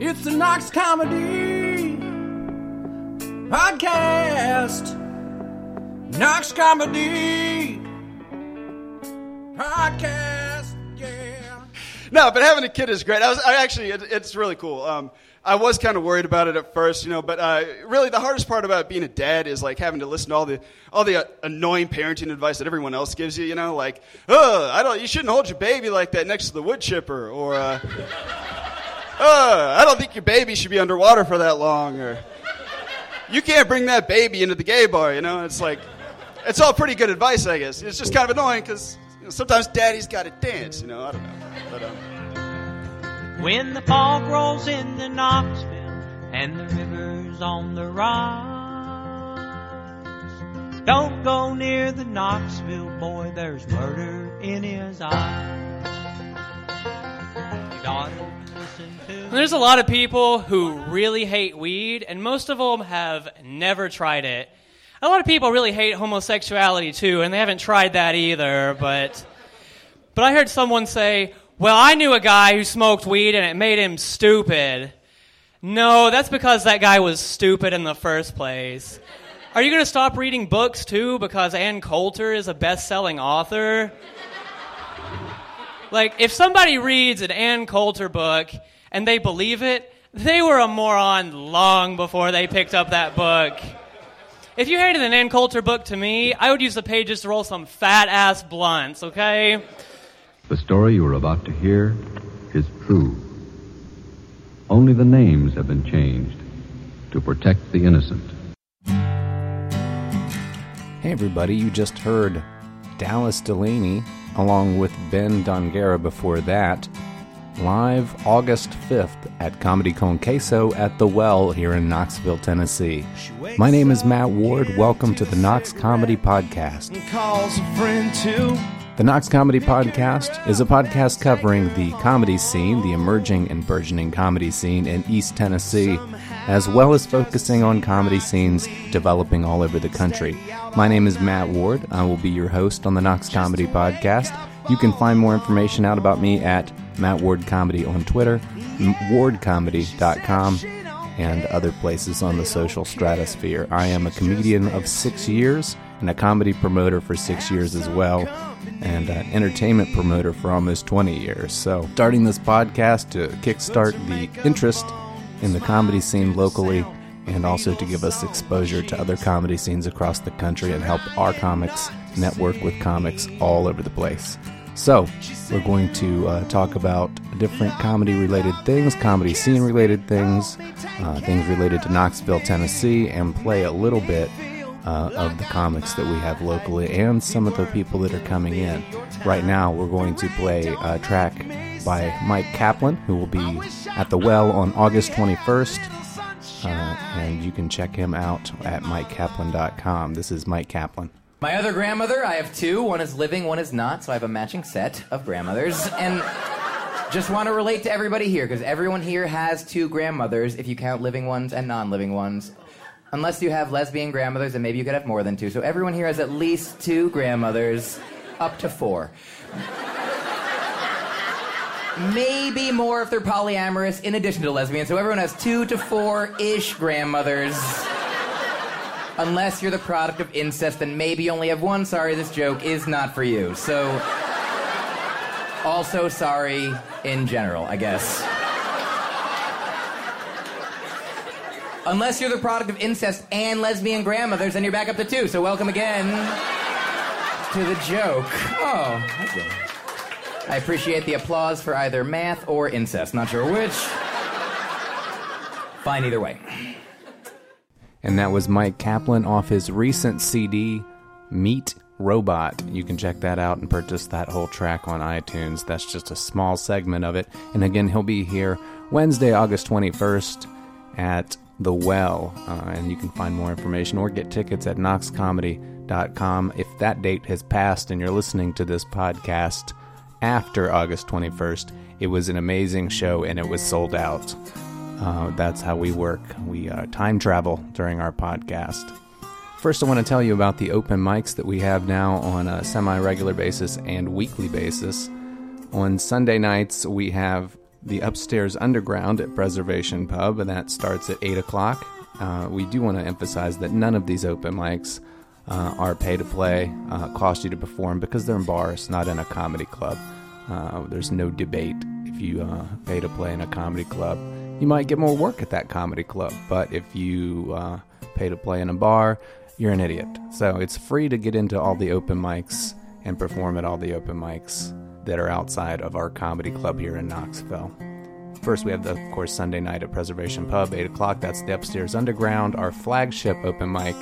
It's the Knox Comedy Podcast. Knox Comedy Podcast. Yeah. No, but having a kid is great. I was I actually, it, it's really cool. Um, I was kind of worried about it at first, you know, but uh, really the hardest part about being a dad is like having to listen to all the all the uh, annoying parenting advice that everyone else gives you. You know, like, oh, I don't, you shouldn't hold your baby like that next to the wood chipper, or, uh, uh, I don't think your baby should be underwater for that long, or you can't bring that baby into the gay bar. You know, it's like, it's all pretty good advice, I guess. It's just kind of annoying because you know, sometimes daddy's got to dance. You know, I don't know, but. Um, When the fog rolls into Knoxville and the river's on the rise, don't go near the Knoxville boy, there's murder in his eyes. Your daughter There's a lot of people who really hate weed, and most of them have never tried it. A lot of people really hate homosexuality too, and they haven't tried that either. But, but I heard someone say, "Well, I knew a guy who smoked weed, and it made him stupid." No, that's because that guy was stupid in the first place. Are you going to stop reading books too because Ann Coulter is a best-selling author? Like, if somebody reads an Ann Coulter book and they believe it, they were a moron long before they picked up that book. If you handed an Ann Coulter book to me, I would use the pages to roll some fat ass blunts, okay? The story you are about to hear is true. Only the names have been changed to protect the innocent. Hey everybody, you just heard Dallas Delaney along with Ben Dongera before that, live August 5th at Comedy Con Queso at The Well here in Knoxville, Tennessee. My name is Matt Ward. Welcome to the Knox Comedy Podcast. The Knox Comedy Podcast is a podcast covering the comedy scene, the emerging and burgeoning comedy scene in East Tennessee, as well as focusing on comedy scenes developing all over the country. My name is Matt Ward. I will be your host on the Knox Comedy Podcast. You can find more information out about me at Matt Ward Comedy on Twitter, wardcomedy.com, and other places on the social stratosphere. I am a comedian of six years and a comedy promoter for six years as well, and an entertainment promoter for almost 20 years. So, starting this podcast to kickstart the interest in the comedy scene locally and also to give us exposure to other comedy scenes across the country and help our comics network with comics all over the place. So, we're going to uh, talk about different comedy related things, comedy scene related things, uh, things related to Knoxville, Tennessee, and play a little bit uh, of the comics that we have locally and some of the people that are coming in. Right now, we're going to play a track by Myq Kaplan, who will be at the Well on August 21st. Uh, and you can check him out at myqkaplan.com. This is Myq Kaplan. My other grandmother, I have two. One is living, one is not, so I have a matching set of grandmothers. And just want to relate to everybody here, because everyone here has two grandmothers, if you count living ones and non living ones. Unless you have lesbian grandmothers, and maybe you could have more than two. So everyone here has at least two grandmothers, up to four. Maybe more if they're polyamorous, in addition to lesbian. So everyone has two to four ish grandmothers. Unless you're the product of incest, then maybe you only have one. Sorry, this joke is not for you. So, also sorry in general, I guess. Unless you're the product of incest and lesbian grandmothers, then you're back up to two. So, welcome again to the joke. Oh, okay. I appreciate the applause for either math or incest. Not sure which. Fine either way. And that was Myq Kaplan off his recent CD, Meat Robot. You can check that out and purchase that whole track on iTunes. That's just a small segment of it. And again, he'll be here Wednesday, August 21st at The Well. Uh, and you can find more information or get tickets at knoxcomedy.com. If that date has passed and you're listening to this podcast after August 21st, it was an amazing show and it was sold out. Uh, that's how we work. We uh, time travel during our podcast. First, I want to tell you about the open mics that we have now on a semi regular basis and weekly basis. On Sunday nights, we have the Upstairs Underground at Preservation Pub, and that starts at 8 o'clock. Uh, we do want to emphasize that none of these open mics uh, are pay to play, uh, cost you to perform because they're in bars, not in a comedy club. Uh, there's no debate if you uh, pay to play in a comedy club. You might get more work at that comedy club, but if you uh, pay to play in a bar, you're an idiot. So it's free to get into all the open mics and perform at all the open mics that are outside of our comedy club here in Knoxville. First, we have, the, of course, Sunday night at Preservation Pub, 8 o'clock. That's the Upstairs Underground, our flagship open mic.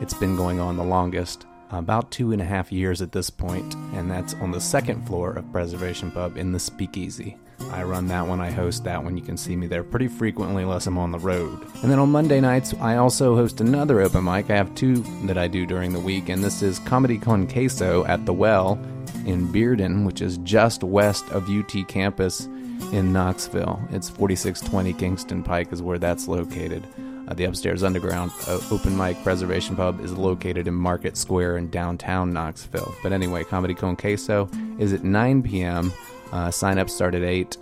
It's been going on the longest, about two and a half years at this point, and that's on the second floor of Preservation Pub in the Speakeasy. I run that one, I host that one. You can see me there pretty frequently unless I'm on the road. And then on Monday nights, I also host another open mic. I have two that I do during the week, and this is Comedy Con Queso at The Well in Bearden, which is just west of UT campus in Knoxville. It's 4620 Kingston Pike is where that's located. Uh, the upstairs underground uh, open mic preservation pub is located in Market Square in downtown Knoxville. But anyway, Comedy Con Queso is at 9 p.m. Uh, sign up start at 8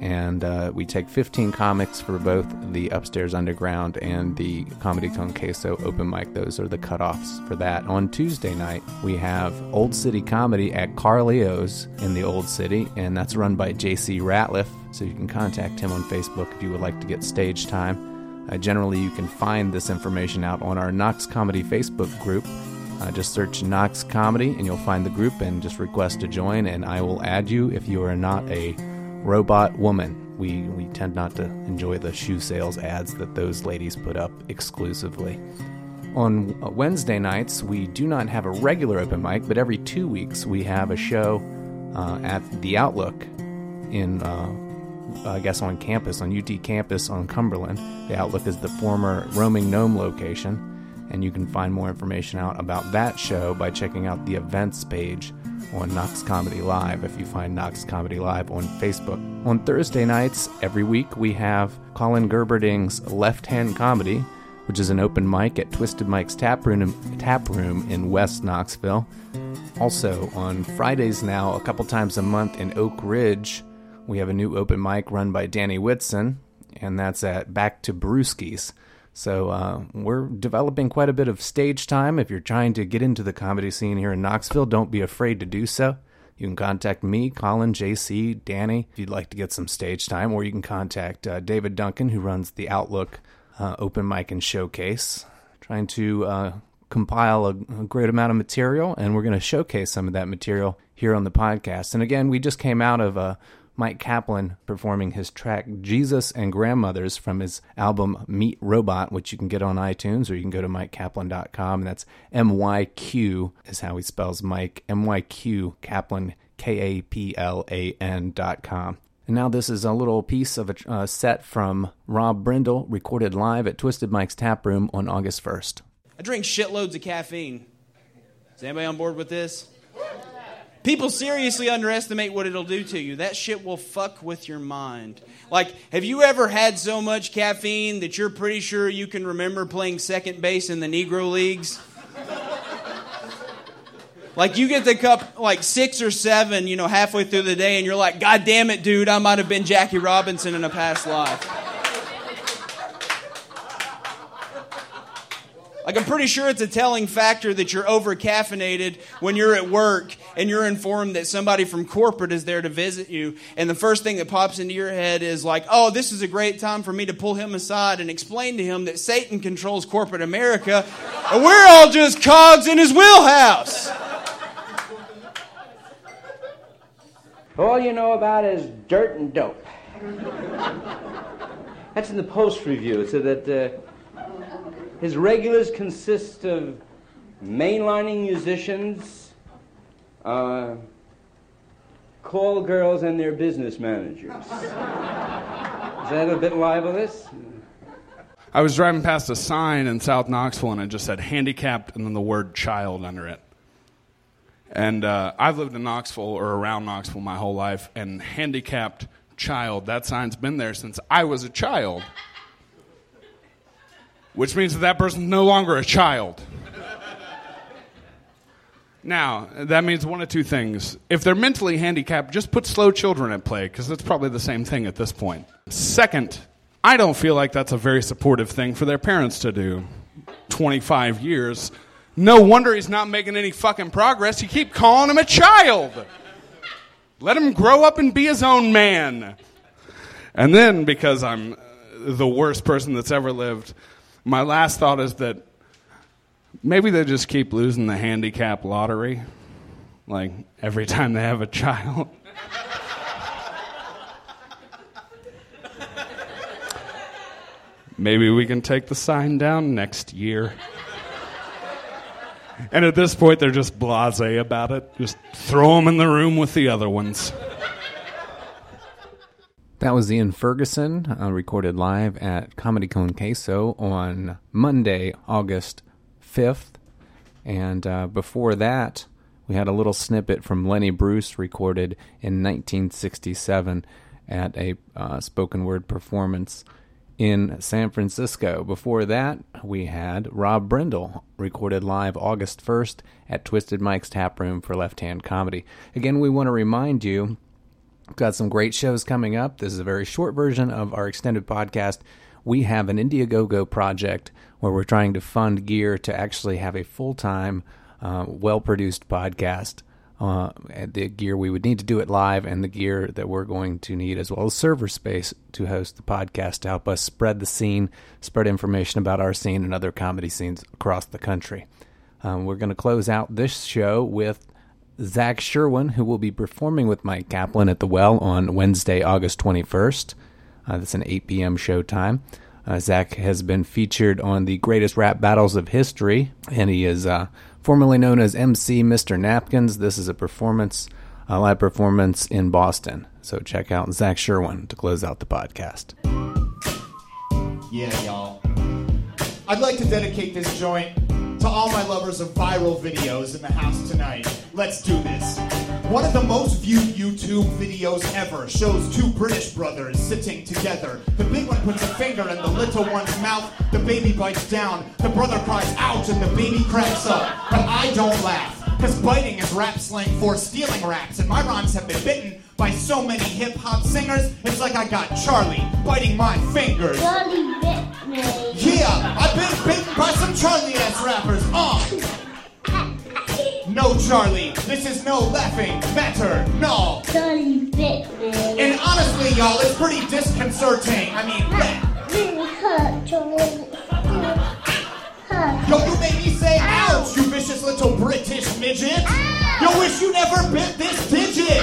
and uh, we take 15 comics for both the Upstairs Underground and the Comedy Con Queso open mic. Those are the cutoffs for that. On Tuesday night, we have Old City Comedy at Carleo's in the Old City, and that's run by JC Ratliff. So you can contact him on Facebook if you would like to get stage time. Uh, generally, you can find this information out on our Knox Comedy Facebook group. Uh, just search Knox Comedy and you'll find the group and just request to join, and I will add you if you are not a robot woman. We, we tend not to enjoy the shoe sales ads that those ladies put up exclusively. On Wednesday nights, we do not have a regular open mic, but every two weeks we have a show uh, at the Outlook in, uh, I guess, on campus, on UT campus on Cumberland. The Outlook is the former Roaming Gnome location, and you can find more information out about that show by checking out the events page on Knox Comedy Live if you find Knox Comedy Live on Facebook. On Thursday nights, every week, we have Colin Gerberding's Left Hand Comedy, which is an open mic at Twisted Mike's Tap Room, Tap Room in West Knoxville. Also, on Fridays now, a couple times a month in Oak Ridge, we have a new open mic run by Danny Whitson, and that's at Back to Brewskis. So uh, we're developing quite a bit of stage time. If you're trying to get into the comedy scene here in Knoxville, don't be afraid to do so. You can contact me, Colin, JC, Danny, if you'd like to get some stage time, or you can contact uh, David Duncan, who runs the Outlook uh, Open Mic and Showcase, trying to uh, compile a, a great amount of material, and we're going to showcase some of that material here on the podcast. And again, we just came out of a Myq Kaplan performing his track Jesus and Grandmothers from his album Meat Robot, which you can get on iTunes or you can go to myqkaplan.com. And that's M Y Q is how he spells Mike, M Y Q Kaplan, K A P L A N.com. And now this is a little piece of a uh, set from Rob Brindle, recorded live at Twisted Mike's Tap Room on August 1st. I drink shitloads of caffeine. Is anybody on board with this? People seriously underestimate what it'll do to you. That shit will fuck with your mind. Like, have you ever had so much caffeine that you're pretty sure you can remember playing second base in the Negro Leagues? Like, you get the cup like six or seven, you know, halfway through the day, and you're like, God damn it, dude, I might have been Jackie Robinson in a past life. Like, I'm pretty sure it's a telling factor that you're over caffeinated when you're at work and you're informed that somebody from corporate is there to visit you. And the first thing that pops into your head is like, oh, this is a great time for me to pull him aside and explain to him that Satan controls corporate America and we're all just cogs in his wheelhouse. All you know about is dirt and dope. That's in the Post Review, so that uh, his regulars consist of mainlining musicians, uh, call girls, and their business managers. Is that a bit libelous? I was driving past a sign in South Knoxville and it just said handicapped and then the word child under it. And uh, I've lived in Knoxville or around Knoxville my whole life, and handicapped child, that sign's been there since I was a child. Which means that that person's no longer a child. Now, that means one of two things. If they're mentally handicapped, just put slow children at play, because that's probably the same thing at this point. Second, I don't feel like that's a very supportive thing for their parents to do. 25 years. No wonder he's not making any fucking progress. You keep calling him a child. Let him grow up and be his own man. And then, because I'm the worst person that's ever lived, my last thought is that maybe they just keep losing the handicap lottery. Like every time they have a child. maybe we can take the sign down next year. And at this point, they're just blase about it. Just throw them in the room with the other ones. That was Ian Ferguson, uh, recorded live at Comedy Con Queso on Monday, August 5th. And uh, before that, we had a little snippet from Lenny Bruce recorded in 1967 at a uh, spoken word performance in San Francisco. Before that, we had Rob Brindle recorded live August 1st at Twisted Mike's Tap Room for Left Hand Comedy. Again, we want to remind you We've got some great shows coming up. This is a very short version of our extended podcast. We have an Indiegogo project where we're trying to fund gear to actually have a full time, uh, well produced podcast. Uh, the gear we would need to do it live, and the gear that we're going to need, as well as server space to host the podcast to help us spread the scene, spread information about our scene and other comedy scenes across the country. Um, we're going to close out this show with Zach Sherwin, who will be performing with Myq Kaplan at the Well on Wednesday, August 21st. Uh, that's an 8 p.m. show time. Uh, Zach has been featured on the greatest rap battles of history, and he is uh, formerly known as MC Mr. Napkins. This is a performance, a live performance in Boston. So check out Zach Sherwin to close out the podcast. Yeah, y'all. I'd like to dedicate this joint to all my lovers of viral videos in the house tonight. Let's do this. One of the most viewed YouTube videos ever shows two British brothers sitting together. The big one puts a finger in the little one's mouth. The baby bites down. The brother cries out, and the baby cracks up. But I don't laugh. Cause biting is rap slang for stealing raps, and my rhymes have been bitten by so many hip hop singers, it's like I got Charlie biting my fingers. Charlie bit me. Yeah, I've been bitten by some Charlie ass rappers. Uh. No, Charlie, this is no laughing matter. No. Charlie bit me. And honestly, y'all, it's pretty disconcerting. I mean, that. Really hurt. Yo, you made me say ouch, you vicious little British midget. Yo, wish you never bit this digit.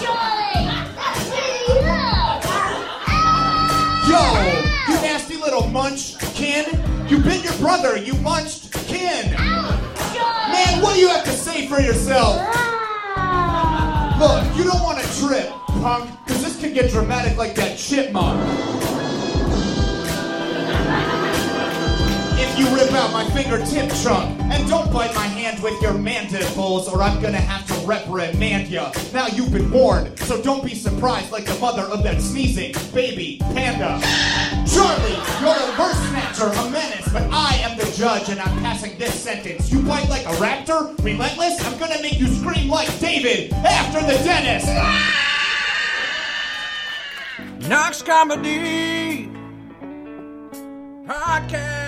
Charlie, that really hurt. Yo, you nasty little munchkin. You bit your brother, you munched kin. Man, what do you have to for yourself? Ah. Look, you don't want to trip, punk, because this can get dramatic like that chipmunk. If you rip out my fingertip trunk, and don't bite my hand with your mandibles, or I'm gonna have to reprimand ya. Now you've been warned, so don't be surprised like the mother of that sneezing baby panda. Charlie, you're a verse snatcher, a menace, but I am the judge and I'm passing this sentence. You bite like a raptor, relentless, I'm gonna make you scream like David after the dentist. Knox Comedy Podcast.